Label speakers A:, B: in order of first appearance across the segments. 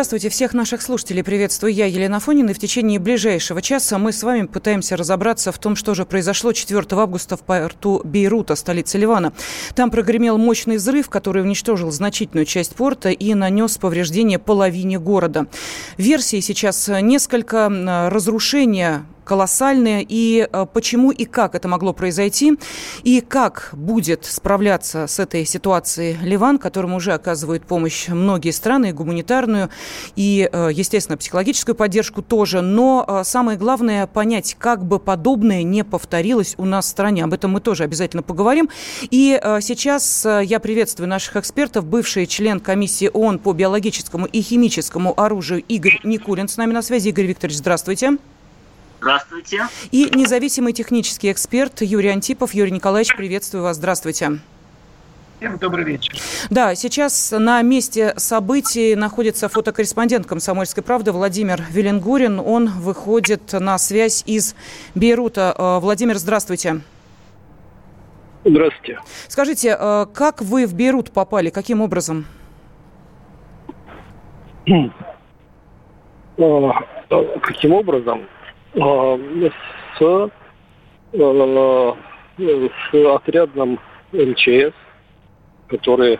A: Здравствуйте, всех наших слушателей приветствую я, Елена Фонина. И в течение ближайшего часа мы с вами пытаемся разобраться в том, что же произошло 4 августа в порту Бейрута, столице Ливана. Там прогремел мощный взрыв, который уничтожил значительную часть порта и нанес повреждения половине города. Версий сейчас несколько. Разрушения колоссальные. И э, почему и как это могло произойти, и как будет справляться с этой ситуацией Ливан, которому уже оказывают помощь многие страны, гуманитарную и, э, естественно, психологическую поддержку тоже. Но э, самое главное понять, как бы подобное не повторилось у нас в стране. Об этом мы тоже обязательно поговорим. И сейчас я приветствую наших экспертов, бывший член комиссии ООН по биологическому и химическому оружию Игорь Никулин с нами на связи. Игорь Викторович, здравствуйте.
B: Здравствуйте.
A: И независимый технический эксперт Юрий Антипов. Юрий Николаевич, приветствую вас. Здравствуйте.
C: Всем добрый вечер.
A: Да, сейчас на месте событий находится фотокорреспондент «Комсомольской правды» Владимир Веленгурин. Он выходит на связь из Бейрута. Э, Владимир, здравствуйте.
C: Здравствуйте.
A: Скажите, э, как вы в Бейрут попали? Каким образом?
C: Э, каким образом? А, с, э, с отрядом МЧС, который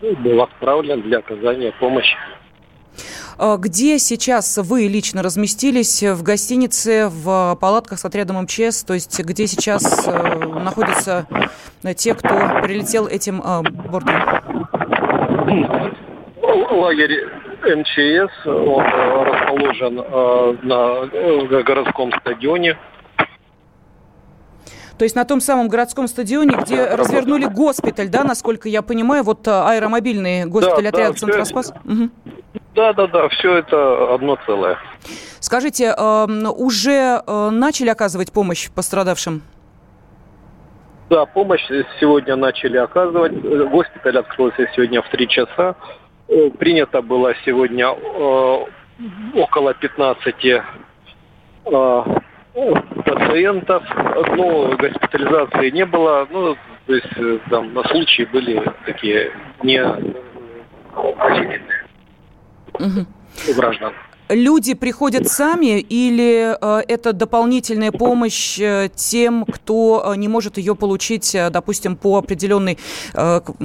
C: был отправлен для оказания помощи.
A: А где сейчас вы лично разместились? В гостинице, в палатках с отрядом МЧС? То есть где сейчас э, находятся те, кто прилетел этим э, бортом?
C: Лагерь МЧС, он э, расположен э, на э, городском стадионе.
A: То есть на том самом городском стадионе, где развернули госпиталь, да, насколько я понимаю, вот аэромобильный госпиталь да, отряда да, Центроспас?
C: Угу. Да, да, да, все это одно целое.
A: Скажите, уже начали оказывать помощь пострадавшим?
C: Да, помощь сегодня начали оказывать. Госпиталь открылся сегодня в три часа. Э, принято было сегодня э, около 15 э, пациентов, но госпитализации не было, ну, то есть там на случаи были такие не граждан
A: люди приходят сами или э, это дополнительная помощь э, тем, кто э, не может ее получить, допустим, по определенной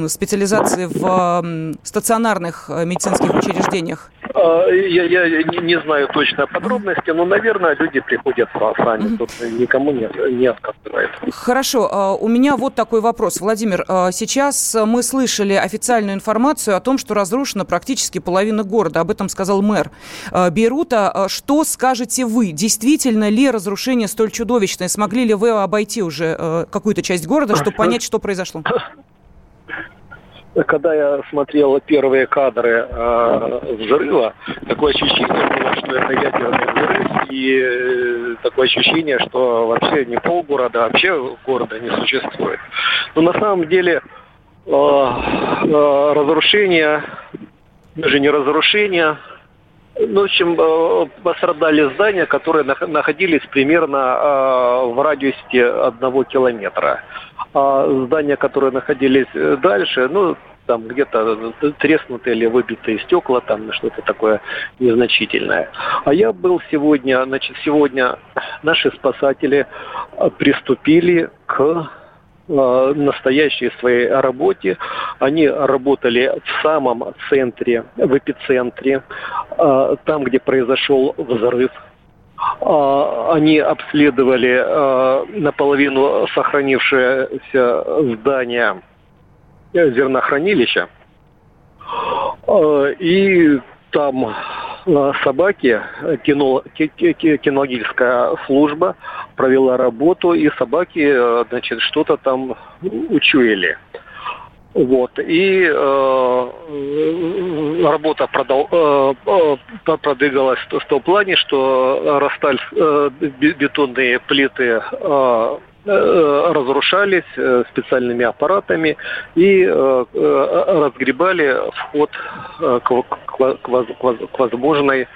A: специализации в стационарных медицинских учреждениях?
C: А, я, я не, не знаю точно подробности, но, наверное, люди приходят сами. Тут никому не, не отказывает.
A: Хорошо. А, у меня вот такой вопрос. Владимир, а, сейчас мы слышали официальную информацию о том, что разрушена практически половина города. Об этом сказал мэр Бейрута. Что скажете вы? Действительно ли разрушение столь чудовищное? Смогли ли вы обойти уже какую-то часть города, чтобы понять, что произошло?
C: когда я смотрел первые кадры э, взрыва, такое ощущение было, что это ядерный взрыв, и э, такое ощущение, что вообще не полгорода, а вообще города не существует. Но на самом деле э, э, разрушение, даже не разрушение, ну, в общем, э, пострадали здания, которые находились примерно э, в радиусе одного километра. А здания, которые находились э, дальше, ну, там где-то треснутые или выбитые стекла, там что-то такое незначительное. А я был сегодня, значит, сегодня наши спасатели приступили к Э, настоящей своей работе. Они работали в самом центре, в эпицентре, э, там, где произошел взрыв. Э, они обследовали наполовину сохранившееся здание зернохранилища. И там собаки, кино, кинологическая служба провела работу, и собаки, значит, что-то там учуяли. Вот. И э, работа продол, э, э продвигалась в том плане, что рассталь э, бетонные плиты э, Э, разрушались э, специальными аппаратами и разгребали вход к возможной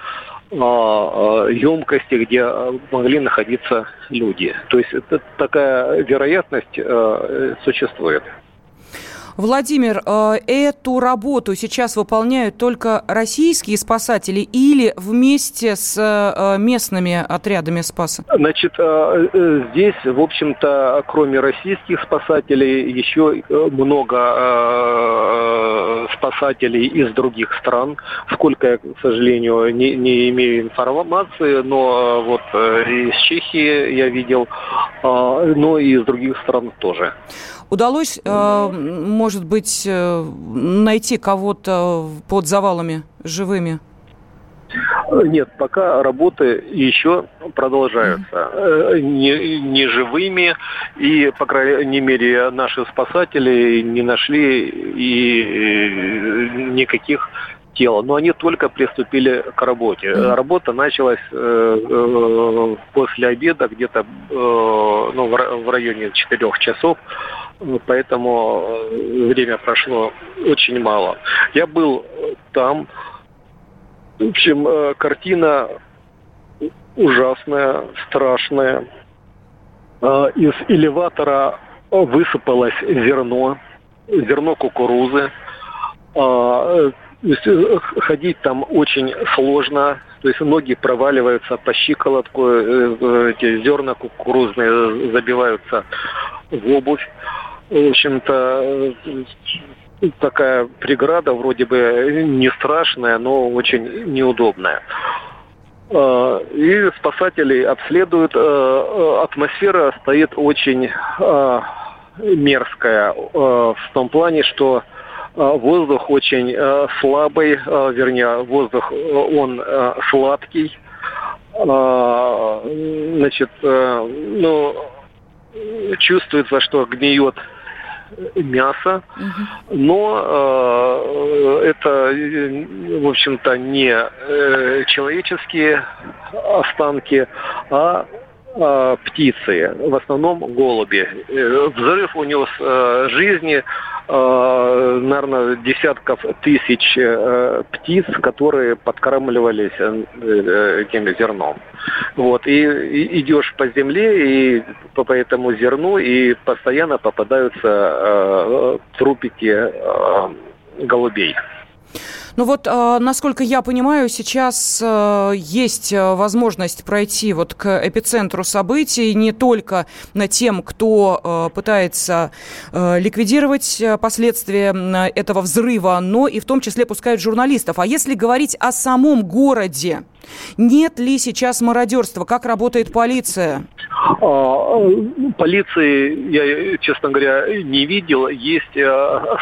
C: емкости, где могли находиться люди. То есть такая вероятность существует.
A: Владимир, э, эту работу сейчас выполняют только российские спасатели или вместе с э, местными отрядами спаса?
C: Значит, э, здесь, в общем-то, кроме российских спасателей, еще много спасателей из других стран. Сколько я, к сожалению, не, не имею информации, но вот из Чехии я видел, но и из других стран тоже.
A: Удалось, э, может быть, э, найти кого-то под завалами живыми?
C: Нет, пока работы еще продолжаются. Mm-hmm. Не, не живыми, и, по крайней мере, наши спасатели не нашли и никаких тел. Но они только приступили к работе. Mm-hmm. Работа началась э, после обеда, где-то э, ну, в районе 4 часов поэтому э, время прошло очень мало. Я был там. В общем, э, картина ужасная, страшная. Э, из элеватора высыпалось зерно, зерно кукурузы. Ходить там очень сложно, то есть ноги проваливаются по щиколотку, эти зерна кукурузные забиваются в обувь в общем-то, такая преграда вроде бы не страшная, но очень неудобная. А, и спасатели обследуют. Атмосфера стоит очень мерзкая в том плане, что воздух очень слабый, вернее, воздух он сладкий. Значит, ну, чувствуется, что гниет мясо, но э, это, в общем-то, не э, человеческие останки, а э, птицы, в основном голуби. Э, взрыв унес э, жизни Э, наверное, десятков тысяч э, птиц, которые подкармливались э, этим зерном. Вот, и, идешь по земле и по этому зерну, и постоянно попадаются трупики голубей.
A: Ну вот, а, насколько я понимаю, сейчас а, есть а, возможность пройти вот к эпицентру событий не только на тем, кто пытается ликвидировать последствия этого взрыва, но и в том числе пускают журналистов. А если говорить о самом городе, нет ли сейчас мародерства? Как работает полиция?
C: Полиции я, честно говоря, не видел. Есть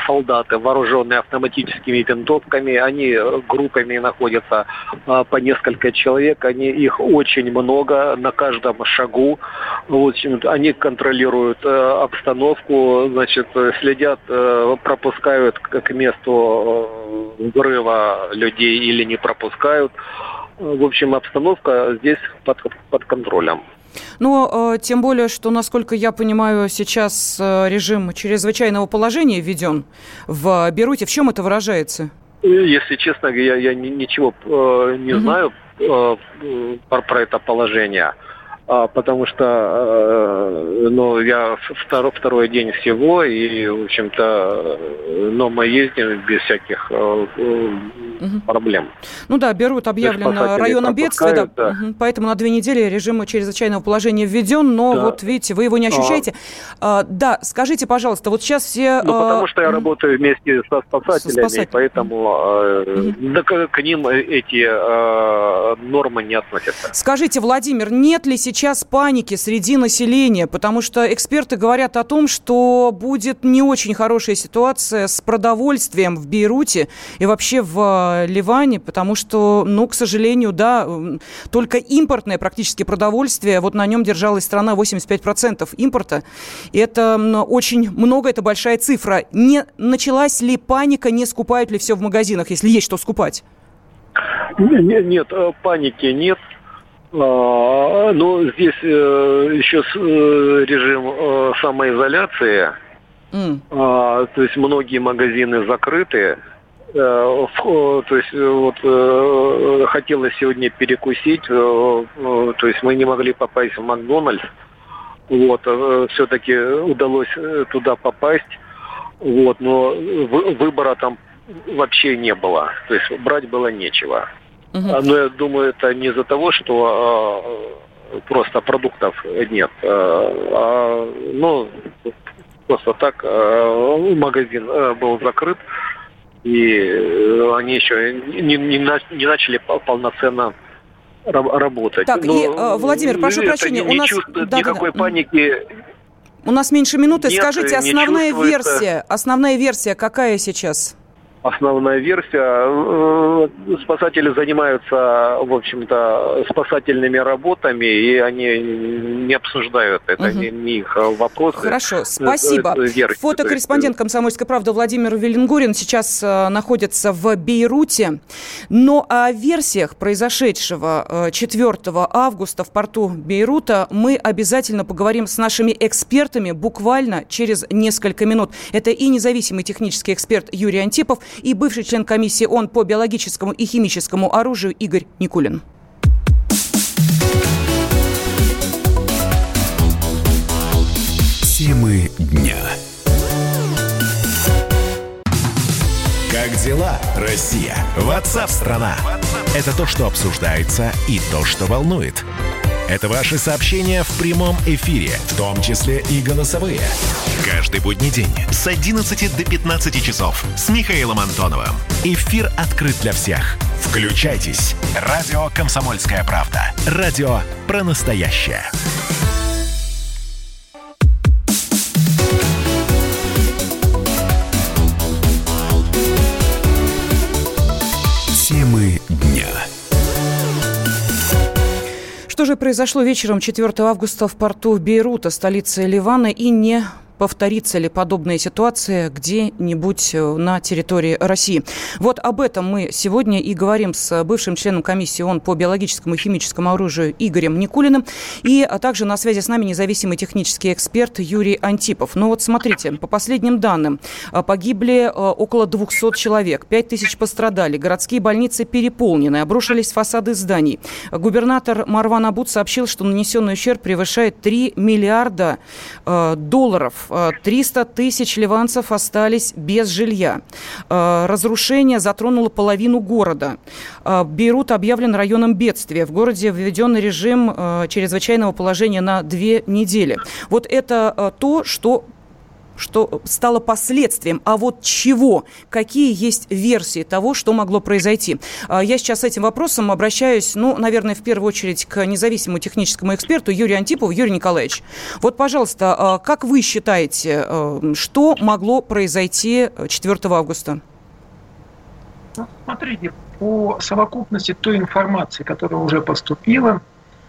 C: солдаты, вооруженные автоматическими винтовками они группами находятся а, по несколько человек, они их очень много на каждом шагу. В общем, они контролируют э, обстановку, значит, следят, э, пропускают к месту э, взрыва людей или не пропускают. В общем, обстановка здесь под, под контролем.
A: Но э, тем более, что, насколько я понимаю, сейчас э, режим чрезвычайного положения введен в Беруте. В чем это выражается?
C: Если честно, я, я ничего э, не угу. знаю э, про, про это положение. А, потому что э, ну, я второй, второй день всего, и, в общем-то, но мы ездим без всяких угу. проблем.
A: Ну да, берут объявлено районом бедствия, да, да. Угу. поэтому на две недели режим чрезвычайного положения введен, но да. вот видите, вы его не ощущаете. А. А, да, скажите, пожалуйста, вот сейчас все...
C: Ну, потому что я работаю вместе со спасателями, со спасателями. поэтому угу. да, к, к ним эти э, нормы не относятся.
A: Скажите, Владимир, нет ли сейчас сейчас паники среди населения? Потому что эксперты говорят о том, что будет не очень хорошая ситуация с продовольствием в Бейруте и вообще в Ливане, потому что, ну, к сожалению, да, только импортное практически продовольствие, вот на нем держалась страна 85% импорта. Это очень много, это большая цифра. Не началась ли паника, не скупают ли все в магазинах, если есть что скупать?
C: Нет, нет э, паники нет. А, но здесь э, еще э, режим самоизоляции. Mm. То есть многие магазины закрыты. То есть вот хотелось сегодня перекусить, то есть мы не могли попасть в Макдональдс. Вот, все-таки удалось туда попасть. Вот, но выбора там вообще не было. То есть брать было нечего. Угу. Но я думаю, это не из-за того, что а, просто продуктов нет. А, а, ну, просто так а, магазин а, был закрыт, и они еще не, не, не начали полноценно работать.
A: Так, Но, и, а, Владимир, прошу прощения,
C: у нас... Да, никакой да, паники
A: у нас меньше минуты. Нет, Скажите, основная версия, основная версия какая сейчас?
C: Основная версия. Э, спасатели занимаются, в общем-то, спасательными работами, и они не обсуждают это, угу. не, не их вопрос.
A: Хорошо, спасибо. Фотокорреспондент «Комсомольской правды» Владимир Велингурин сейчас э, находится в Бейруте. Но о версиях произошедшего 4 э, августа в порту Бейрута мы обязательно поговорим с нашими экспертами буквально через несколько минут. Это и независимый технический эксперт Юрий Антипов, и бывший член комиссии ООН по биологическому и химическому оружию Игорь Никулин.
D: Темы дня. Как дела, Россия? Ватсап-страна! Это то, что обсуждается и то, что волнует. Это ваши сообщения в прямом эфире, в том числе и голосовые. Каждый будний день с 11 до 15 часов с Михаилом Антоновым. Эфир открыт для всех. Включайтесь. Радио «Комсомольская правда». Радио про настоящее. Темы дня.
A: Что же произошло вечером 4 августа в порту Бейрута, столице Ливана, и не повторится ли подобная ситуация где-нибудь э, на территории России. Вот об этом мы сегодня и говорим с бывшим членом комиссии ООН по биологическому и химическому оружию Игорем Никулиным. И а также на связи с нами независимый технический эксперт Юрий Антипов. Ну вот смотрите, по последним данным, э, погибли э, около 200 человек, 5 тысяч пострадали, городские больницы переполнены, обрушились фасады зданий. Губернатор Марван Абуд сообщил, что нанесенный ущерб превышает 3 миллиарда долларов. 300 тысяч ливанцев остались без жилья. Э, разрушение затронуло половину города. Э, Бейрут объявлен районом бедствия. В городе введен режим э, чрезвычайного положения на две недели. Вот это то, что что стало последствием. А вот чего? Какие есть версии того, что могло произойти? А, я сейчас с этим вопросом обращаюсь, ну, наверное, в первую очередь к независимому техническому эксперту Юрию Антипову. Юрий Николаевич, вот, пожалуйста, а, как вы считаете, а, что могло произойти 4 августа?
E: Ну, смотрите, по совокупности той информации, которая уже поступила,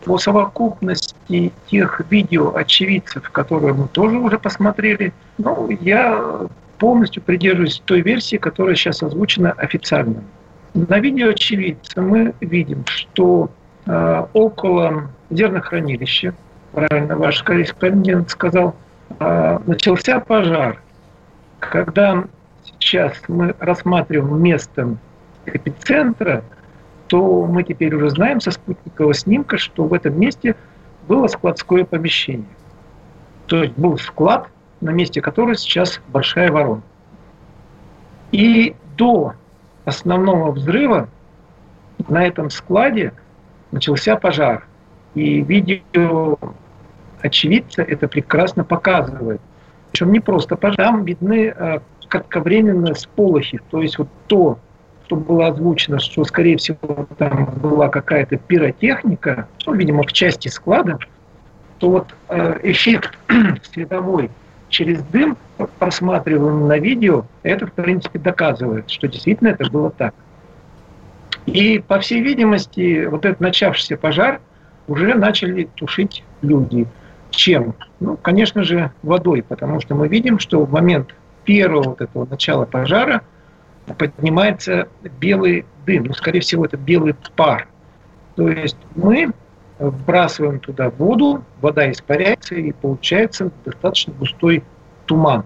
E: по совокупности тех видео очевидцев, которые мы тоже уже посмотрели, ну, я полностью придерживаюсь той версии, которая сейчас озвучена официально. На видео очевидца мы видим, что э, около зернохранилища, правильно ваш корреспондент сказал, э, начался пожар. Когда сейчас мы рассматриваем место эпицентра, то мы теперь уже знаем со спутникового снимка, что в этом месте было складское помещение. То есть был склад, на месте которого сейчас большая ворона. И до основного взрыва на этом складе начался пожар. И видео очевидца это прекрасно показывает. Причем не просто пожар, там видны э, кратковременные сполохи. То есть вот то, что было озвучено, что, скорее всего, там была какая-то пиротехника, ну, видимо, в части склада, то вот э, эффект световой через дым, просматриваемый на видео, это, в принципе, доказывает, что действительно это было так. И, по всей видимости, вот этот начавшийся пожар уже начали тушить люди. Чем? Ну, конечно же, водой, потому что мы видим, что в момент первого вот этого начала пожара поднимается белый дым. Ну, скорее всего, это белый пар. То есть мы вбрасываем туда воду, вода испаряется и получается достаточно густой туман.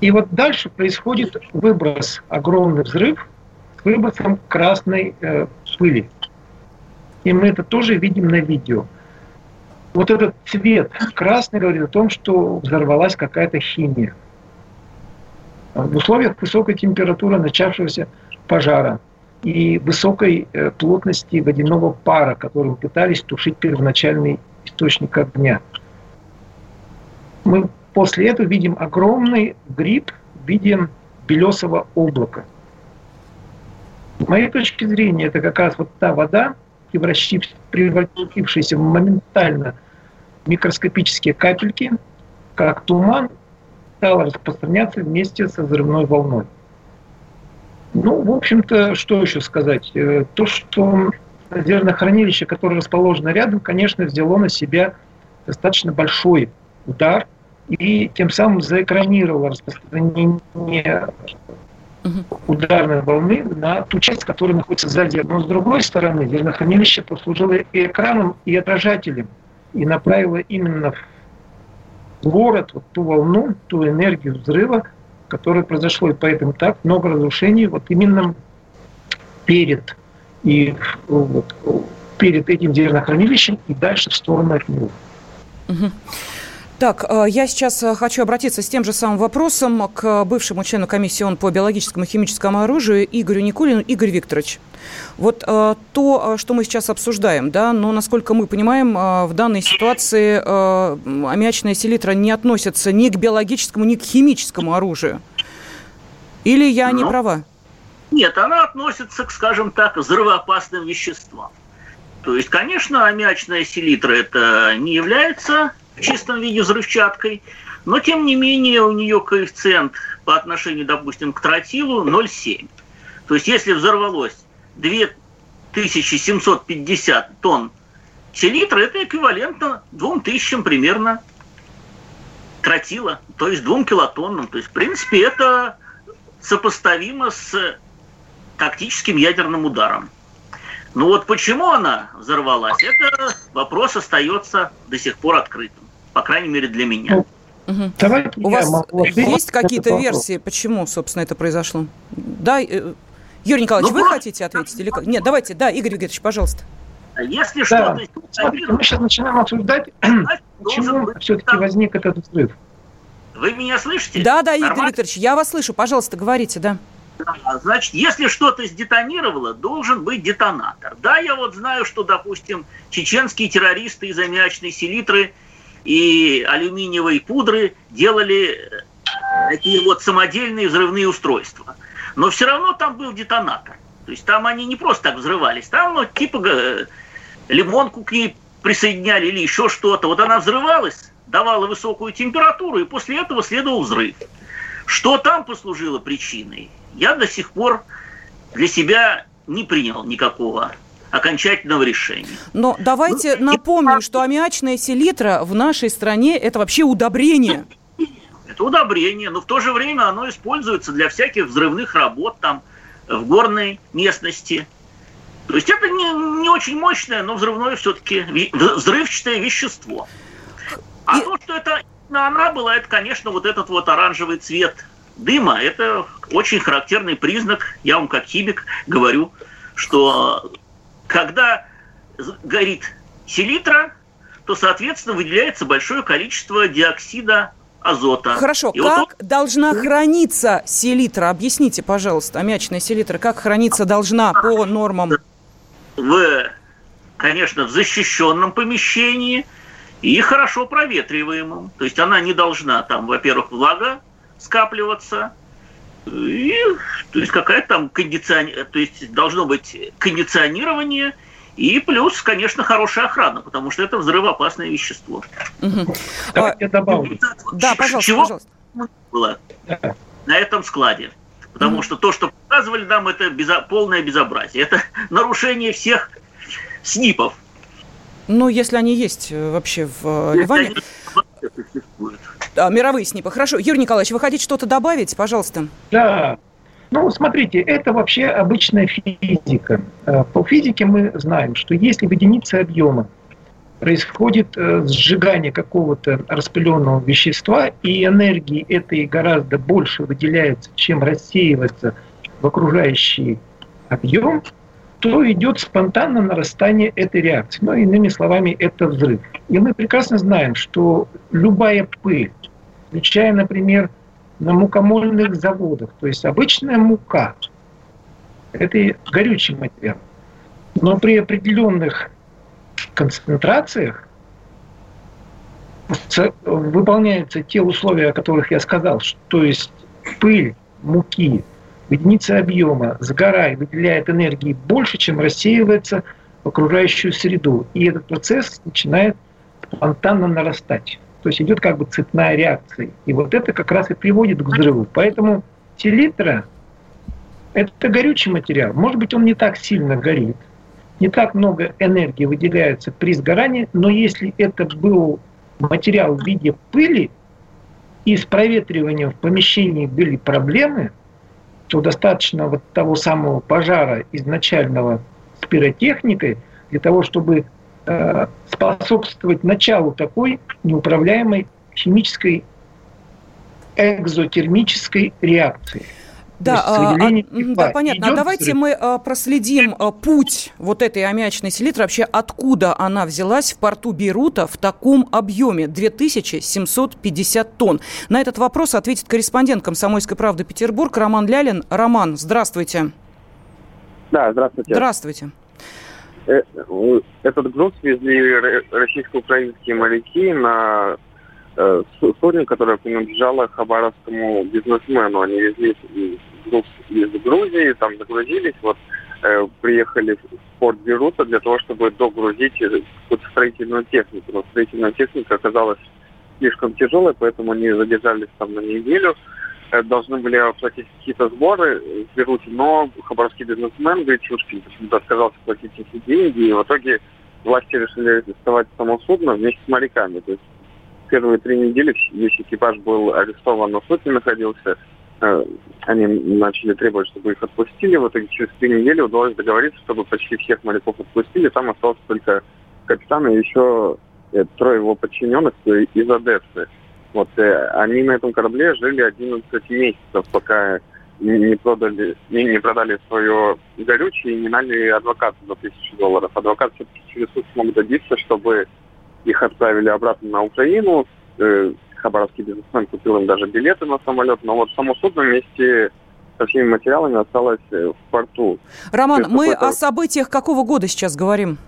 E: И вот дальше происходит выброс, огромный взрыв с выбросом красной э, пыли. И мы это тоже видим на видео. Вот этот цвет красный говорит о том, что взорвалась какая-то химия. В условиях высокой температуры начавшегося пожара – и высокой э, плотности водяного пара, которым пытались тушить первоначальный источник огня. Мы после этого видим огромный гриб в виде белесого облака. С моей точки зрения, это как раз вот та вода, превратившаяся в моментально микроскопические капельки, как туман, стала распространяться вместе со взрывной волной. Ну, в общем-то, что еще сказать? Э, то, что зернохранилище, которое расположено рядом, конечно, взяло на себя достаточно большой удар и тем самым заэкранировало распространение ударной волны на ту часть, которая находится сзади. Но с другой стороны, зернохранилище послужило и экраном, и отражателем, и направило именно в город вот ту волну, ту энергию взрыва, которое произошло, и поэтому так много разрушений вот именно перед и вот, перед этим зернохранилищем и дальше в сторону от него.
A: Так, э, я сейчас э, хочу обратиться с тем же самым вопросом к бывшему члену комиссии ООН по биологическому и химическому оружию Игорю Никулину. Игорь Викторович, вот э, то, что мы сейчас обсуждаем, да, но, насколько мы понимаем, в данной ситуации аммиачная селитра не относится ни к биологическому, ни к химическому оружию. Или я не ну, права?
B: Нет, она относится, к, скажем так, взрывоопасным веществам. То есть, конечно, аммиачная селитра это не является в чистом виде взрывчаткой, но тем не менее у нее коэффициент по отношению, допустим, к тротилу 0,7. То есть если взорвалось 2750 тонн селитра, это эквивалентно 2000 примерно тротила, то есть 2 килотоннам. То есть, в принципе, это сопоставимо с тактическим ядерным ударом. Но вот почему она взорвалась, это вопрос остается до сих пор открытым по крайней мере для меня.
A: Угу. Давайте У вас есть какие-то версии, почему, собственно, это произошло? Да, э, Юрий Николаевич, ну, вы хотите ответить или как? Нет, давайте, да, Игорь Викторович, пожалуйста.
B: Если да.
E: что-то... Смотрите, мы сейчас начинаем обсуждать, почему все-таки возник этот взрыв.
B: Вы меня слышите?
A: Да, да, Игорь Нормально? Викторович, я вас слышу. Пожалуйста, говорите, да.
B: Значит, если что-то сдетонировало, должен быть детонатор. Да, я вот знаю, что, допустим, чеченские террористы из аммиачной селитры – и алюминиевой пудры делали э, такие вот самодельные взрывные устройства. Но все равно там был детонатор. То есть там они не просто так взрывались, там ну, типа э, лимонку к ней присоединяли или еще что-то. Вот она взрывалась, давала высокую температуру, и после этого следовал взрыв. Что там послужило причиной, я до сих пор для себя не принял никакого окончательного решения.
A: Но давайте ну, напомним, что аммиачная селитра в нашей стране это вообще удобрение.
B: Это удобрение, но в то же время оно используется для всяких взрывных работ там в горной местности. То есть это не, не очень мощное, но взрывное все-таки взрывчатое вещество. А И... то, что это она была, это, конечно, вот этот вот оранжевый цвет дыма, это очень характерный признак, я вам как химик говорю, что когда горит селитра, то, соответственно, выделяется большое количество диоксида азота.
A: Хорошо, и как вот он... должна храниться селитра? Объясните, пожалуйста, аммиачная селитра, как храниться должна по нормам?
B: В, конечно, в защищенном помещении и хорошо проветриваемом. То есть она не должна там, во-первых, влага скапливаться, и, то есть какая там кондиционер, то есть должно быть кондиционирование И плюс, конечно, хорошая охрана, потому что это взрывоопасное вещество.
E: Угу. Давайте я добавлю.
A: Да, пожалуйста, Чего пожалуйста.
B: было да. на этом складе? Потому угу. что то, что показывали нам, это безо- полное безобразие. Это нарушение всех СНИПов.
A: Ну, если они есть э, вообще в э, Ливане. А, мировые СНИПы. Хорошо. Юрий Николаевич, вы хотите что-то добавить? Пожалуйста.
E: Да. Ну, смотрите, это вообще обычная физика. Э, по физике мы знаем, что если в единице объема происходит э, сжигание какого-то распыленного вещества, и энергии этой гораздо больше выделяется, чем рассеивается в окружающий объем, то идет спонтанное нарастание этой реакции. Ну, иными словами, это взрыв. И мы прекрасно знаем, что любая пыль, включая, например, на мукомольных заводах. То есть обычная мука – это горючий материал. Но при определенных концентрациях выполняются те условия, о которых я сказал, то есть пыль муки в единице объема, сгорая, выделяет энергии больше, чем рассеивается в окружающую среду. И этот процесс начинает спонтанно нарастать. То есть идет как бы цепная реакция. И вот это как раз и приводит к взрыву. Поэтому селитра – это горючий материал. Может быть, он не так сильно горит, не так много энергии выделяется при сгорании, но если это был материал в виде пыли, и с проветриванием в помещении были проблемы, то достаточно вот того самого пожара изначального с пиротехникой для того, чтобы способствовать началу такой неуправляемой химической экзотермической реакции.
A: Да, а, а, да, понятно. А давайте взрыв. мы а, проследим а, путь вот этой аммиачной селитры, вообще откуда она взялась в порту Бейрута в таком объеме 2750 тонн. На этот вопрос ответит корреспондент «Комсомольской правды» Петербург Роман Лялин. Роман, здравствуйте.
F: Да, здравствуйте.
A: Здравствуйте.
F: Э, этот груз везли российско-украинские моряки на э, судне, которое принадлежало хабаровскому бизнесмену. Они везли груз из Грузии, там загрузились, вот э, приехали в порт Берута для того, чтобы догрузить какую-то строительную технику. Но строительная техника оказалась слишком тяжелой, поэтому они задержались там на неделю. Э, должны были оплатить какие-то сборы в Беруте, но хабаровский бизнесмен говорит, почему-то отказался платить эти деньги, и в итоге власти решили арестовать само судно вместе с моряками. То есть первые три недели весь экипаж был арестован, на судне находился. Э, они начали требовать, чтобы их отпустили. В итоге через три недели удалось договориться, чтобы почти всех моряков отпустили. Там остался только капитан и еще э, трое его подчиненных из Одессы. Вот э, они на этом корабле жили 11 месяцев, пока не продали, не, не продали свое горючее и не наняли адвоката за тысячу долларов. Адвокат все-таки через суд смог добиться, чтобы их отправили обратно на Украину. Э, хабаровский бизнесмен купил им даже билеты на самолет, но вот само судно вместе со всеми материалами осталось э, в порту.
A: Роман, мы о событиях какого года сейчас говорим?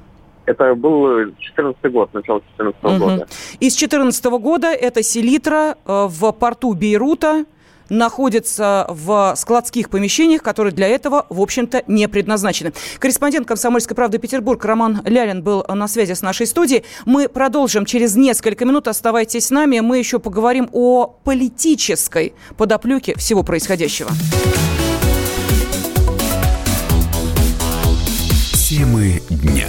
F: Это был 14 год, начало 14 угу. года.
A: Из 14 года эта селитра э, в порту Бейрута находится в складских помещениях, которые для этого, в общем-то, не предназначены. Корреспондент «Комсомольской правды» Петербург Роман Лялин был на связи с нашей студией. Мы продолжим через несколько минут. Оставайтесь с нами. Мы еще поговорим о политической подоплеке всего происходящего.
D: Темы дня.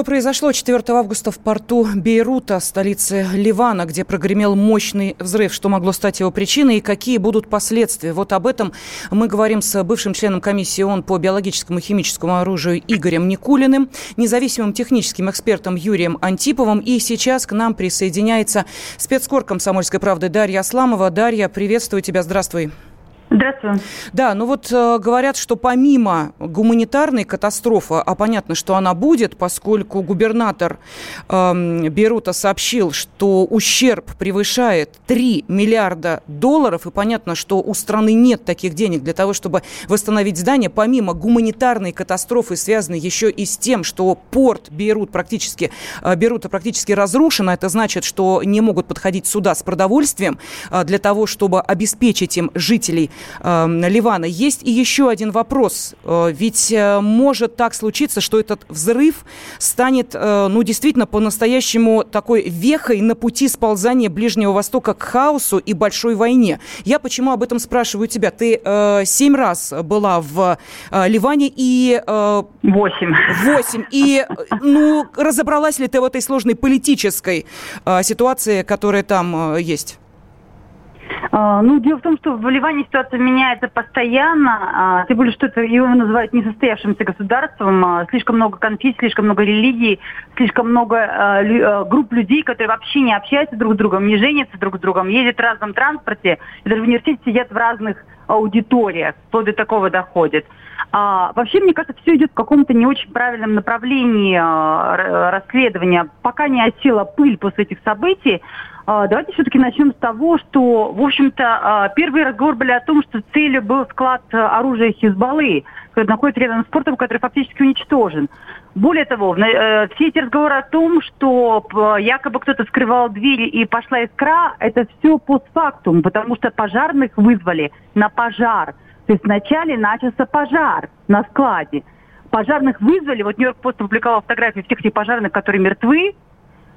A: Что произошло 4 августа в порту Бейрута, столице Ливана, где прогремел мощный взрыв? Что могло стать его причиной и какие будут последствия? Вот об этом мы говорим с бывшим членом комиссии ООН по биологическому и химическому оружию Игорем Никулиным, независимым техническим экспертом Юрием Антиповым. И сейчас к нам присоединяется спецкор комсомольской правды Дарья Асламова. Дарья, приветствую тебя, здравствуй.
G: Здравствуйте.
A: Да, ну вот э, говорят, что помимо гуманитарной катастрофы, а понятно, что она будет, поскольку губернатор э, Бейрута сообщил, что ущерб превышает 3 миллиарда долларов, и понятно, что у страны нет таких денег для того, чтобы восстановить здание, помимо гуманитарной катастрофы, связанной еще и с тем, что порт Бейрут практически, э, Бейрута практически разрушен, а это значит, что не могут подходить сюда с продовольствием э, для того, чтобы обеспечить им жителей Ливана. Есть и еще один вопрос. Э, ведь э, может так случиться, что этот взрыв станет, э, ну, действительно, по-настоящему такой вехой на пути сползания Ближнего Востока к хаосу и большой войне. Я почему об этом спрашиваю тебя? Ты семь раз была в Ливане и...
G: Восемь.
A: Восемь. И, ну, разобралась ли ты в этой сложной политической ситуации, которая там есть?
G: А, ну, дело в том, что в Ливане ситуация меняется постоянно, а, тем более, что это его называют несостоявшимся государством. А, слишком много конфессий, слишком много религий, слишком много групп людей, которые вообще не общаются друг с другом, не женятся друг с другом, ездят в разном транспорте, и даже в университете сидят в разных аудиториях, вплоть до такого доходит. А, вообще, мне кажется, все идет в каком-то не очень правильном направлении а, расследования. Пока не осела пыль после этих событий, давайте все-таки начнем с того, что, в общем-то, а, первый разговор были о том, что целью был склад а, оружия Хизбаллы, который находится рядом с портом, который фактически уничтожен. Более того, э, все эти разговоры о том, что якобы кто-то скрывал двери и пошла искра, это все постфактум, потому что пожарных вызвали на пожар. То есть вначале начался пожар на складе. Пожарных вызвали, вот Нью-Йорк Пост опубликовал фотографии всех этих пожарных, которые мертвы,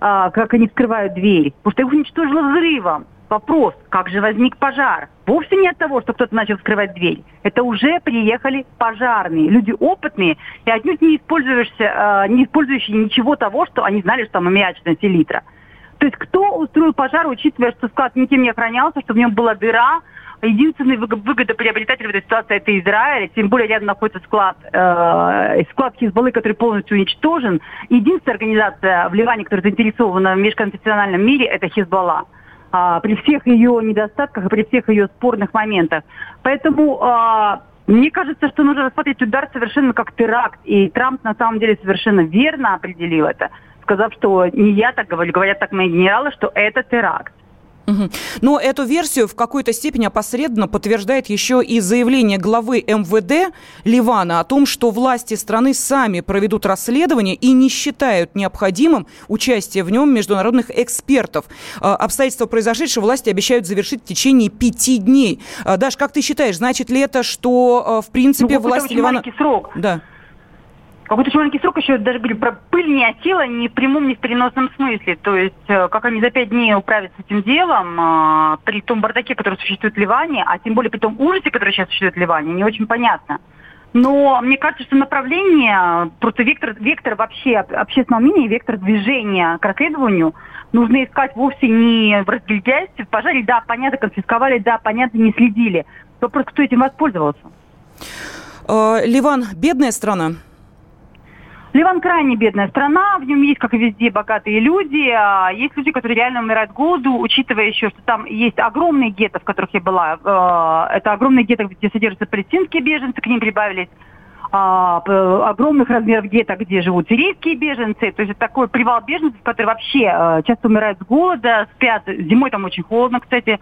G: а, как они скрывают дверь, потому что их уничтожило взрывом. Вопрос, как же возник пожар? Вовсе не от того, что кто-то начал скрывать дверь. Это уже приехали пожарные, люди опытные и отнюдь не, использующие, не использующие ничего того, что они знали, что там аммиачная селитра. То есть кто устроил пожар, учитывая, что склад никем не охранялся, что в нем была дыра, единственный выгодоприобретатель в этой ситуации это Израиль, тем более рядом находится склад, э, склад Хизбаллы, который полностью уничтожен. Единственная организация в Ливане, которая заинтересована в межконфессиональном мире, это Хизбалла. А, при всех ее недостатках и при всех ее спорных моментах. Поэтому а, мне кажется, что нужно рассмотреть удар совершенно как теракт. И Трамп на самом деле совершенно верно определил это, сказав, что не я так говорю, говорят так мои генералы, что это теракт.
A: Угу. Но эту версию в какой-то степени опосредованно подтверждает еще и заявление главы МВД Ливана о том, что власти страны сами проведут расследование и не считают необходимым участие в нем международных экспертов. А, обстоятельства произошедшего власти обещают завершить в течение пяти дней. А, Даш, как ты считаешь, значит ли это, что а, в принципе
G: ну,
A: власти
G: Ливана... срок.
A: Да
G: какой-то очень маленький срок еще даже говорю про пыль не осела ни в прямом, ни в переносном смысле. То есть, э, как они за пять дней управятся этим делом, э, при том бардаке, который существует в Ливане, а тем более при том ужасе, который сейчас существует в Ливане, не очень понятно. Но мне кажется, что направление, просто вектор, вектор вообще общественного мнения, вектор движения к расследованию нужно искать вовсе не в разгильдяйстве, в пожаре, да, понятно, конфисковали, да, понятно, не следили. Вопрос, кто этим воспользовался.
A: Э, Ливан, бедная страна?
G: Ливан крайне бедная страна, в нем есть, как и везде, богатые люди. А есть люди, которые реально умирают голоду, учитывая еще, что там есть огромные гетто, в которых я была. Э, это огромные гетто, где содержатся палестинские беженцы, к ним прибавились а, огромных размеров гетто, где живут сирийские беженцы. То есть это такой привал беженцев, которые вообще э, часто умирают с голода, спят. Зимой там очень холодно, кстати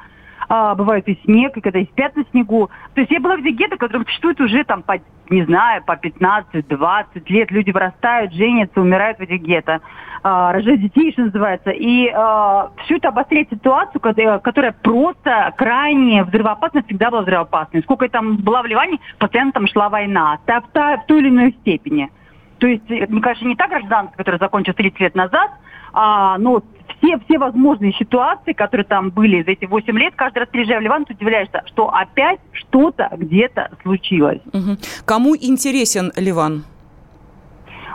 G: а, бывает и снег, и когда и спят на снегу. То есть я была в гетто, которые существуют уже там по, не знаю, по 15-20 лет. Люди вырастают, женятся, умирают в этих гетто. А, рожают детей, что называется. И а, все это обостряет ситуацию, которая, которая просто крайне взрывоопасна, всегда была взрывоопасной. Сколько я там была в Ливане, постоянно там шла война. Та, та, в той или иной степени. То есть, мне кажется, не та гражданская, которая закончилась 30 лет назад, а, но все, все возможные ситуации, которые там были за эти 8 лет, каждый раз приезжая в Ливан, ты удивляешься, что опять что-то где-то случилось.
A: Угу. Кому интересен Ливан?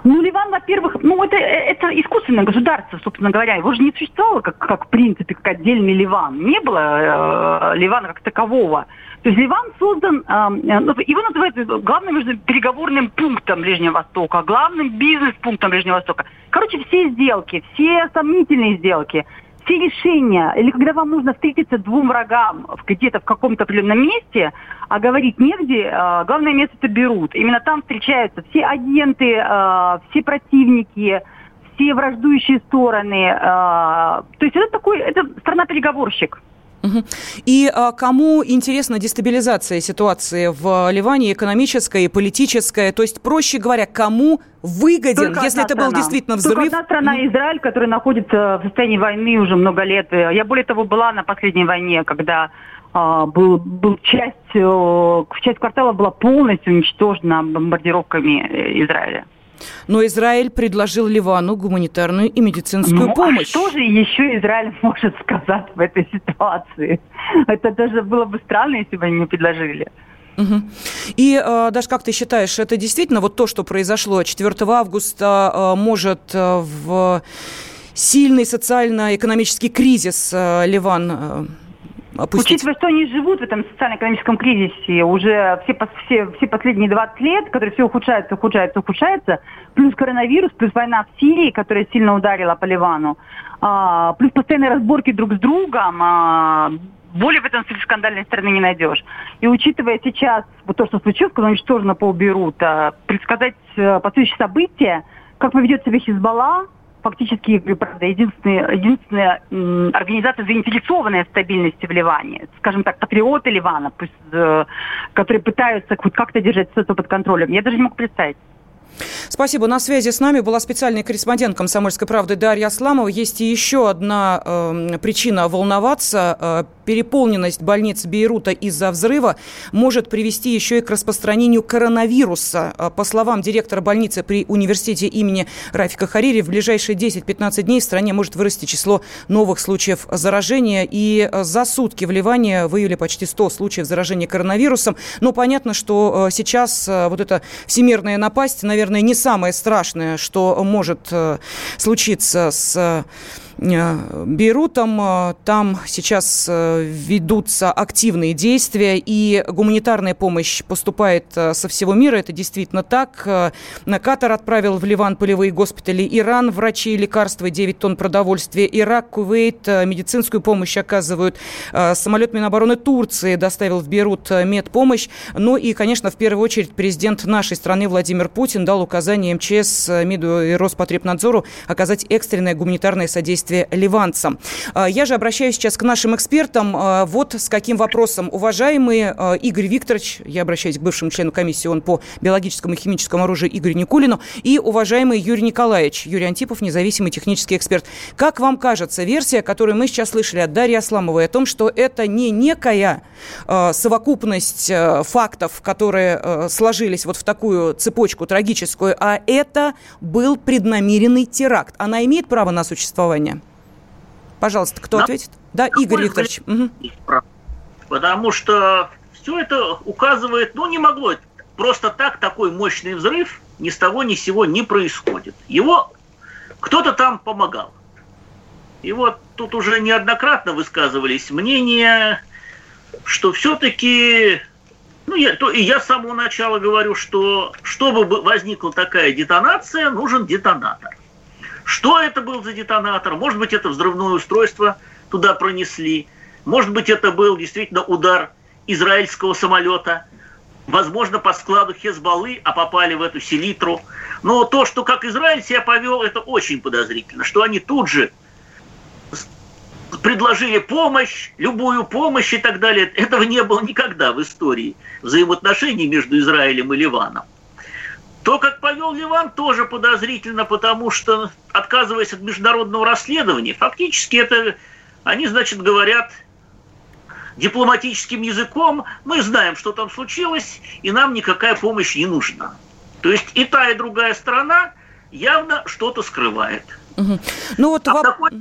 G: Ну, Ливан, во-первых, ну, это, это искусственное государство, собственно говоря. Его же не существовало как, как в принципе, как отдельный Ливан. Не было э, Ливана как такового. То есть Ливан создан, э, его называют главным между переговорным пунктом Ближнего Востока, главным бизнес-пунктом Ближнего Востока. Короче, все сделки, все сомнительные сделки, все решения, или когда вам нужно встретиться двум врагам где-то в каком-то определенном месте, а говорить негде, э, главное место это берут. Именно там встречаются все агенты, э, все противники, все враждующие стороны. Э, то есть это такой, это страна-переговорщик.
A: И а, кому интересна дестабилизация ситуации в Ливане, экономическая и политическая? То есть, проще говоря, кому выгоден, Только если это страна. был действительно взрыв?
G: Только одна страна, mm Израиль, который находится в состоянии войны уже много лет. Я, более того, была на последней войне, когда а, был, был часть, часть квартала была полностью уничтожена бомбардировками э, Израиля.
A: Но Израиль предложил Ливану гуманитарную и медицинскую ну, а помощь.
G: А что же еще Израиль может сказать в этой ситуации? Это даже было бы странно, если бы они не предложили.
A: Угу. И, э, даже как ты считаешь, это действительно вот то, что произошло 4 августа, э, может э, в сильный социально-экономический кризис э, Ливан э, опустить?
G: Учитывая, что они живут в этом социально-экономическом кризисе уже все, все, все последние 20 лет, который все ухудшается, ухудшается, ухудшается, плюс коронавирус, плюс война в Сирии, которая сильно ударила по Ливану, а, плюс постоянные разборки друг с другом, а, более в этом скандальной страны не найдешь. И учитывая сейчас вот то, что случилось, когда уничтожено пол Бейрута, предсказать э, последующие события, как поведет себя Хизбалла, фактически, правда, единственная, единственная организация, заинтересованная в стабильности в Ливане. Скажем так, патриоты Ливана, пусть, э, которые пытаются хоть как-то держать все это под контролем. Я даже не могу представить.
A: Спасибо. На связи с нами была специальный корреспондент «Комсомольской правды» Дарья Асламова. Есть и еще одна э, причина волноваться. Э, переполненность больниц Бейрута из-за взрыва может привести еще и к распространению коронавируса. Э, по словам директора больницы при университете имени Рафика Харири, в ближайшие 10-15 дней в стране может вырасти число новых случаев заражения. И э, за сутки в Ливане выявили почти 100 случаев заражения коронавирусом. Но понятно, что э, сейчас вот эта всемирная напасть, наверное, наверное, не самое страшное, что может э, случиться с Э, Бейрутом. Э, там сейчас э, ведутся активные действия, и гуманитарная помощь поступает со всего мира. Это действительно так. Катар отправил в Ливан полевые госпитали, Иран врачи и лекарства, 9 тонн продовольствия, Ирак, Кувейт медицинскую помощь оказывают. Самолет Минобороны Турции доставил в Бейрут медпомощь. Ну и, конечно, в первую очередь президент нашей страны Владимир Путин дал указание МЧС, МИДу и Роспотребнадзору оказать экстренное гуманитарное содействие действия ливанцам. А, я же обращаюсь сейчас к нашим экспертам. А, вот с каким вопросом. Уважаемый а, Игорь Викторович, я обращаюсь к бывшему члену комиссии ООН по биологическому и химическому оружию Игорю Никулину, и уважаемый Юрий Николаевич, Юрий Антипов, независимый технический эксперт. Как вам кажется, версия, которую мы сейчас слышали от Дарьи Асламовой о том, что это не некая совокупность фактов, которые сложились вот в такую цепочку трагическую, а это был преднамеренный теракт. Она имеет право на существование? Пожалуйста, кто да? ответит? Да, Игорь Викторович. Угу.
B: Потому что все это указывает, ну не могло просто так такой мощный взрыв ни с того ни с сего не происходит. Его кто-то там помогал. И вот тут уже неоднократно высказывались мнения, что все-таки, ну я, то, и я с самого начала говорю, что чтобы возникла такая детонация, нужен детонатор. Что это был за детонатор? Может быть, это взрывное устройство туда пронесли. Может быть, это был действительно удар израильского самолета. Возможно, по складу Хезбаллы, а попали в эту селитру. Но то, что как Израиль себя повел, это очень подозрительно. Что они тут же предложили помощь, любую помощь и так далее. Этого не было никогда в истории взаимоотношений между Израилем и Ливаном. То, как повел Ливан, тоже подозрительно, потому что, отказываясь от международного расследования, фактически это они, значит, говорят дипломатическим языком, мы знаем, что там случилось, и нам никакая помощь не нужна. То есть и та, и другая сторона явно что-то скрывает.
A: Угу. Ну, вот
B: а в такой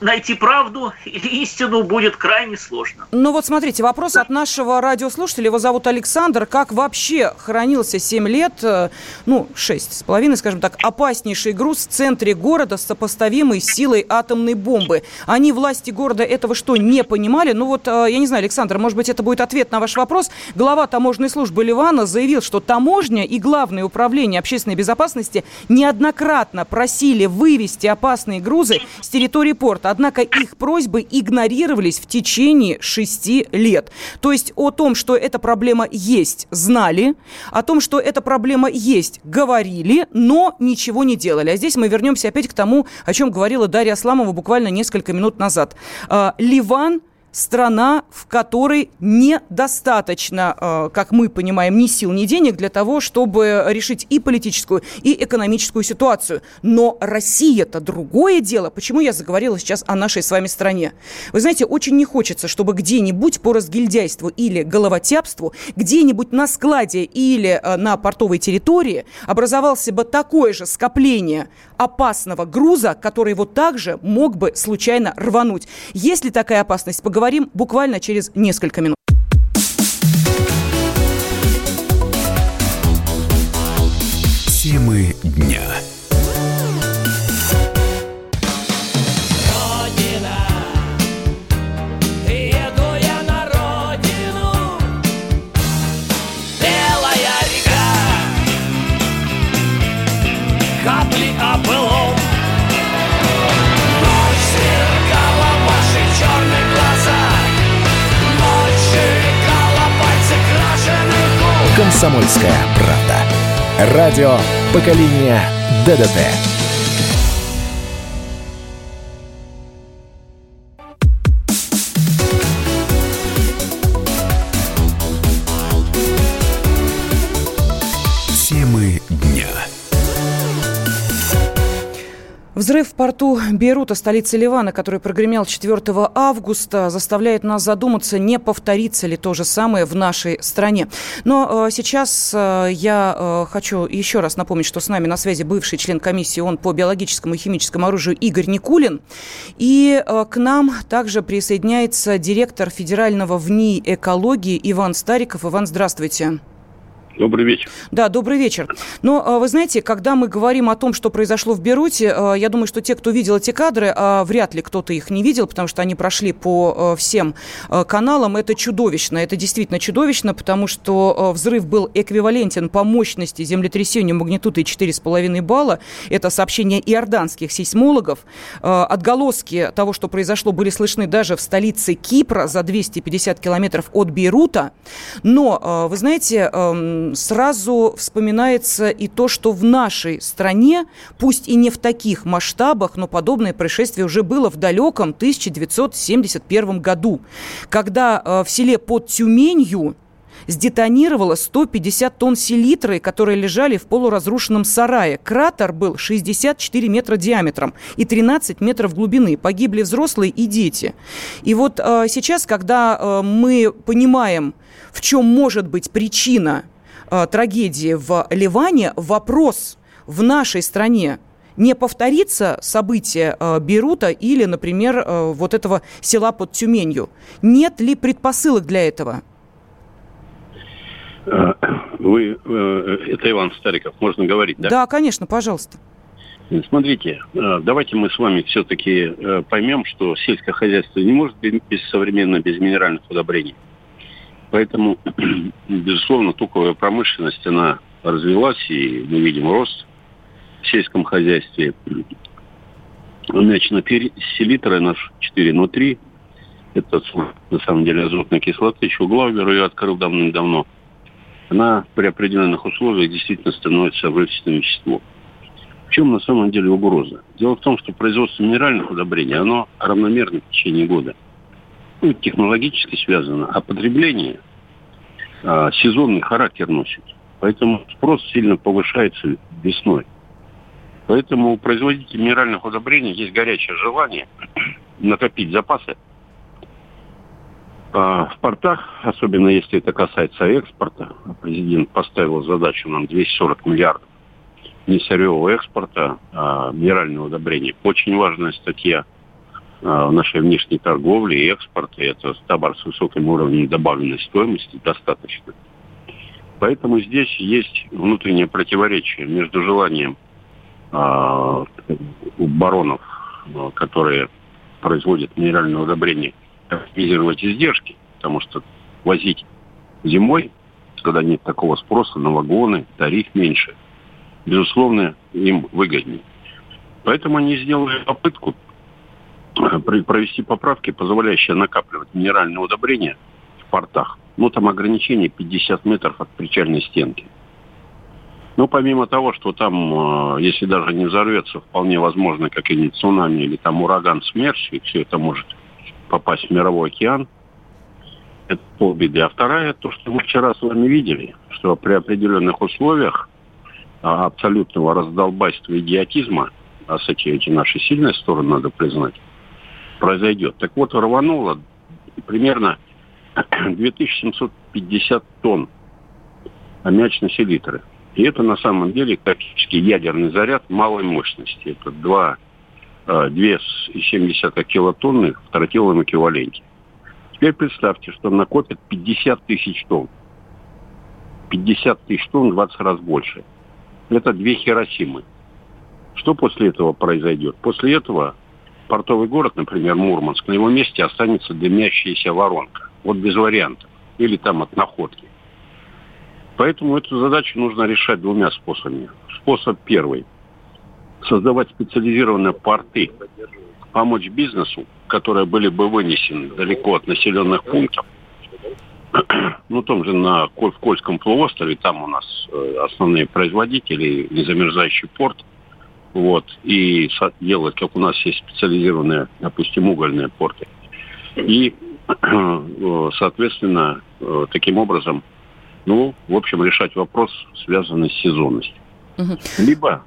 B: найти правду или истину будет крайне сложно.
A: Ну вот смотрите, вопрос от нашего радиослушателя, его зовут Александр. Как вообще хранился 7 лет, э, ну, 6 с половиной, скажем так, опаснейший груз в центре города, сопоставимый с силой атомной бомбы? Они, власти города, этого что, не понимали? Ну вот, э, я не знаю, Александр, может быть, это будет ответ на ваш вопрос. Глава таможенной службы Ливана заявил, что таможня и Главное управление общественной безопасности неоднократно просили вывести опасные грузы с территории порта. Однако их просьбы игнорировались в течение шести лет. То есть о том, что эта проблема есть, знали, о том, что эта проблема есть, говорили, но ничего не делали. А здесь мы вернемся опять к тому, о чем говорила Дарья Асламова буквально несколько минут назад. А, Ливан страна, в которой недостаточно, э, как мы понимаем, ни сил, ни денег для того, чтобы решить и политическую, и экономическую ситуацию. Но Россия-то другое дело. Почему я заговорила сейчас о нашей с вами стране? Вы знаете, очень не хочется, чтобы где-нибудь по разгильдяйству или головотяпству, где-нибудь на складе или э, на портовой территории образовался бы такое же скопление опасного груза, который вот так же мог бы случайно рвануть. Есть ли такая опасность? Поговорим Поговорим буквально через несколько минут.
D: Радио поколения ДДТ».
A: Взрыв в порту Бейрута, столицы Ливана, который прогремел 4 августа, заставляет нас задуматься, не повторится ли то же самое в нашей стране. Но э, сейчас э, я э, хочу еще раз напомнить, что с нами на связи бывший член комиссии ООН по биологическому и химическому оружию Игорь Никулин. И э, к нам также присоединяется директор федерального ВНИ экологии Иван Стариков. Иван, здравствуйте.
H: Добрый вечер.
A: Да, добрый вечер. Но а, вы знаете, когда мы говорим о том, что произошло в Беруте, а, я думаю, что те, кто видел эти кадры, а, вряд ли кто-то их не видел, потому что они прошли по всем каналам. Это чудовищно, это действительно чудовищно, потому что взрыв был эквивалентен по мощности землетрясению магнитудой 4,5 балла. Это сообщение иорданских сейсмологов. Отголоски того, что произошло, были слышны даже в столице Кипра за 250 километров от Бейрута. Но, вы знаете, сразу вспоминается и то, что в нашей стране, пусть и не в таких масштабах, но подобное происшествие уже было в далеком 1971 году, когда э, в селе под Тюменью сдетонировало 150 тонн селитры, которые лежали в полуразрушенном сарае. Кратер был 64 метра диаметром и 13 метров глубины. Погибли взрослые и дети. И вот э, сейчас, когда э, мы понимаем, в чем может быть причина трагедии в Ливане, вопрос в нашей стране не повторится событие э, Бейрута или, например, э, вот этого села под Тюменью? Нет ли предпосылок для этого?
H: Э, вы, э, это Иван Стариков, можно говорить, да?
A: Да, конечно, пожалуйста.
H: Смотрите, э, давайте мы с вами все-таки поймем, что сельское хозяйство не может быть без современно без минеральных удобрений. Поэтому, безусловно, туковая промышленность, она развилась, и мы видим рост в сельском хозяйстве. Значит, на селитры наш 4 это на самом деле азотная кислота, еще Главер ее открыл давным-давно, она при определенных условиях действительно становится вывесительным веществом. В чем на самом деле угроза? Дело в том, что производство минеральных удобрений, оно равномерно в течение года ну, технологически связано, а потребление а, сезонный характер носит. Поэтому спрос сильно повышается весной. Поэтому у производителей минеральных удобрений есть горячее желание накопить запасы. А в портах, особенно если это касается экспорта, президент поставил задачу нам 240 миллиардов не сырьевого экспорта, а минерального удобрения. Очень важная статья – в нашей внешней торговле и экспорте. Это товар с высоким уровнем добавленной стоимости достаточно. Поэтому здесь есть внутреннее противоречие между желанием э, баронов, которые производят минеральное удобрение, оптимизировать издержки, потому что возить зимой, когда нет такого спроса на вагоны, тариф меньше, безусловно, им выгоднее. Поэтому они сделали попытку провести поправки, позволяющие накапливать минеральные удобрения в портах. Ну, там ограничение 50 метров от причальной стенки. Ну, помимо того, что там, э, если даже не взорвется, вполне возможно какие-нибудь цунами или там ураган смерч, и все это может попасть в мировой океан, это полбеды. А вторая, то, что мы вчера с вами видели, что при определенных условиях а, абсолютного раздолбайства идиотизма, а с эти, эти наши сильные стороны надо признать, произойдет. Так вот, рвануло примерно 2750 тонн аммиачной селитры. И это на самом деле тактический ядерный заряд малой мощности. Это 2, 2,7 килотонны в тротиловом эквиваленте. Теперь представьте, что накопит 50 тысяч тонн. 50 тысяч тонн 20 раз больше. Это две Хиросимы. Что после этого произойдет? После этого портовый город, например, Мурманск, на его месте останется дымящаяся воронка. Вот без вариантов. Или там от находки. Поэтому эту задачу нужно решать двумя способами. Способ первый. Создавать специализированные порты, помочь бизнесу, которые были бы вынесены далеко от населенных пунктов. Ну, том же на в Кольском полуострове, там у нас э, основные производители, незамерзающий порт. Вот, и делать, как у нас есть специализированные, допустим, угольные порты. И, э, соответственно, э, таким образом ну, в общем, решать вопрос, связанный с сезонностью. Угу. Либо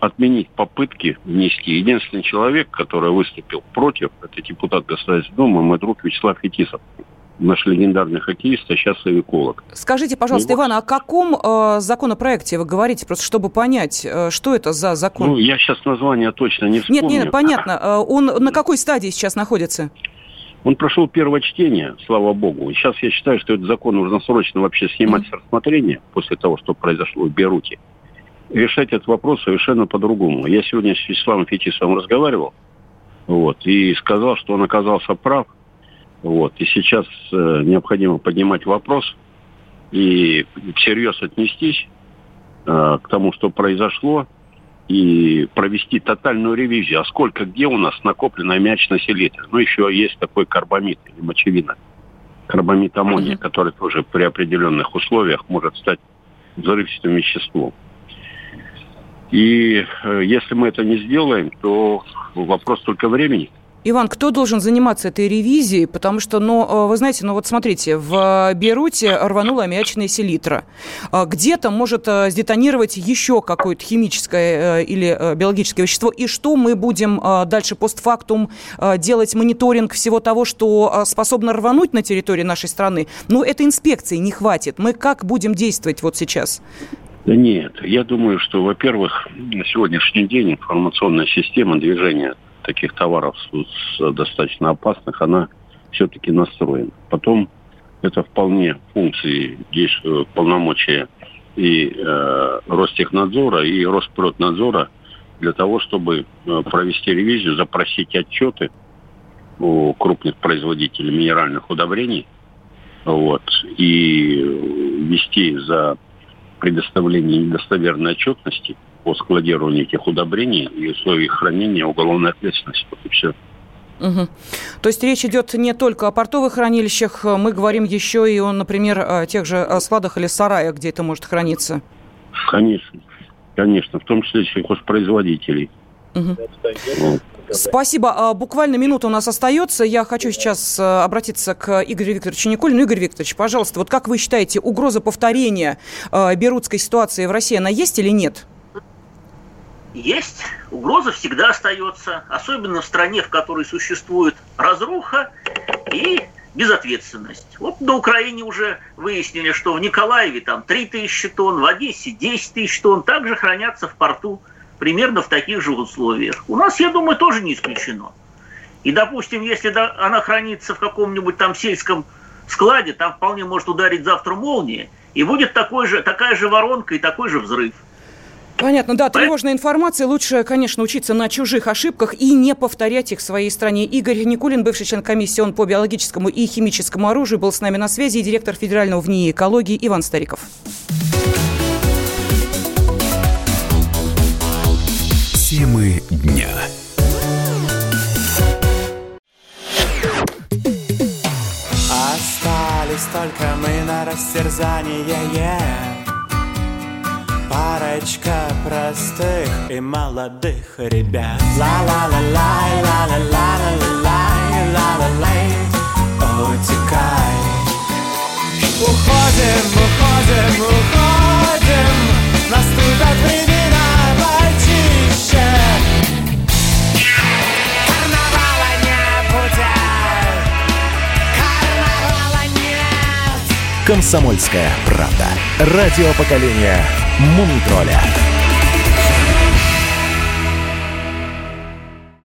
H: отменить попытки внести. Единственный человек, который выступил против, это депутат Государственного Дума, мой друг Вячеслав Фетисов наш легендарный хоккеист, а сейчас эколог.
A: Скажите, пожалуйста, ну, Иван, о каком э, законопроекте вы говорите, просто чтобы понять, э, что это за закон? Ну,
H: я сейчас название точно не вспомню.
A: Нет, нет, понятно. Э, он на какой стадии сейчас находится?
H: Он прошел первое чтение, слава богу. Сейчас я считаю, что этот закон нужно срочно вообще снимать с рассмотрения после того, что произошло в Беруте. решать этот вопрос совершенно по-другому. Я сегодня с Вячеславом Фетисовым разговаривал, вот, и сказал, что он оказался прав. Вот, и сейчас э, необходимо поднимать вопрос и всерьез отнестись э, к тому, что произошло, и провести тотальную ревизию, а сколько где у нас накоплено аммиачной селитры. Ну, еще есть такой карбамид или мочевина, карбамид аммония, mm-hmm. который тоже при определенных условиях может стать взрывчатым веществом. И э, если мы это не сделаем, то вопрос только времени –
A: Иван, кто должен заниматься этой ревизией? Потому что, ну, э, вы знаете, ну вот смотрите, в Беруте рванула аммиачная селитра. А где-то может э, сдетонировать еще какое-то химическое э, или биологическое вещество. И что мы будем дальше постфактум делать мониторинг всего того, что способно рвануть на территории нашей страны? Ну, этой инспекции не хватит. Мы как будем действовать вот сейчас?
H: Да нет, я думаю, что, во-первых, на сегодняшний день информационная система движения таких товаров достаточно опасных, она все-таки настроена. Потом это вполне функции действуют полномочия и э, Ростехнадзора, и Росприроднадзора для того, чтобы э, провести ревизию, запросить отчеты у крупных производителей минеральных удобрений вот, и вести за предоставление недостоверной отчетности – по складированию этих удобрений и условий хранения уголовной ответственности. Вот и все.
A: Угу. То есть речь идет не только о портовых хранилищах, мы говорим еще и о, например, о тех же складах или сараях, где это может храниться.
H: Конечно, конечно, в том числе сельхозпроизводителей. Угу.
A: Вот. Спасибо. А, буквально минута у нас остается. Я хочу сейчас а, обратиться к Игорю Викторовичу Николину. Игорь Викторович, пожалуйста, вот как вы считаете, угроза повторения берутской ситуации в России, она есть или нет?
B: Есть, угроза всегда остается, особенно в стране, в которой существует разруха и безответственность. Вот на Украине уже выяснили, что в Николаеве там 3 тысячи тонн, в Одессе 10 тысяч тонн также хранятся в порту примерно в таких же условиях. У нас, я думаю, тоже не исключено. И, допустим, если она хранится в каком-нибудь там сельском складе, там вполне может ударить завтра молния, и будет такой же, такая же воронка и такой же взрыв.
A: Понятно, да, тревожная информация. Лучше, конечно, учиться на чужих ошибках и не повторять их в своей стране. Игорь Никулин, бывший член комиссии ООН по биологическому и химическому оружию, был с нами на связи, и директор Федерального в НИИ экологии Иван Стариков.
D: Темы дня.
I: Остались только мы на растерзание yeah. Парочка простых и молодых ребят. Ла-ла-ла-лай, ла-ла-ла-ла-лай, ла-ла-лай. Утекай. Уходим, уходим, уходим. Наступят времена почище.
D: Комсомольская правда. Радио поколения Мумитроля.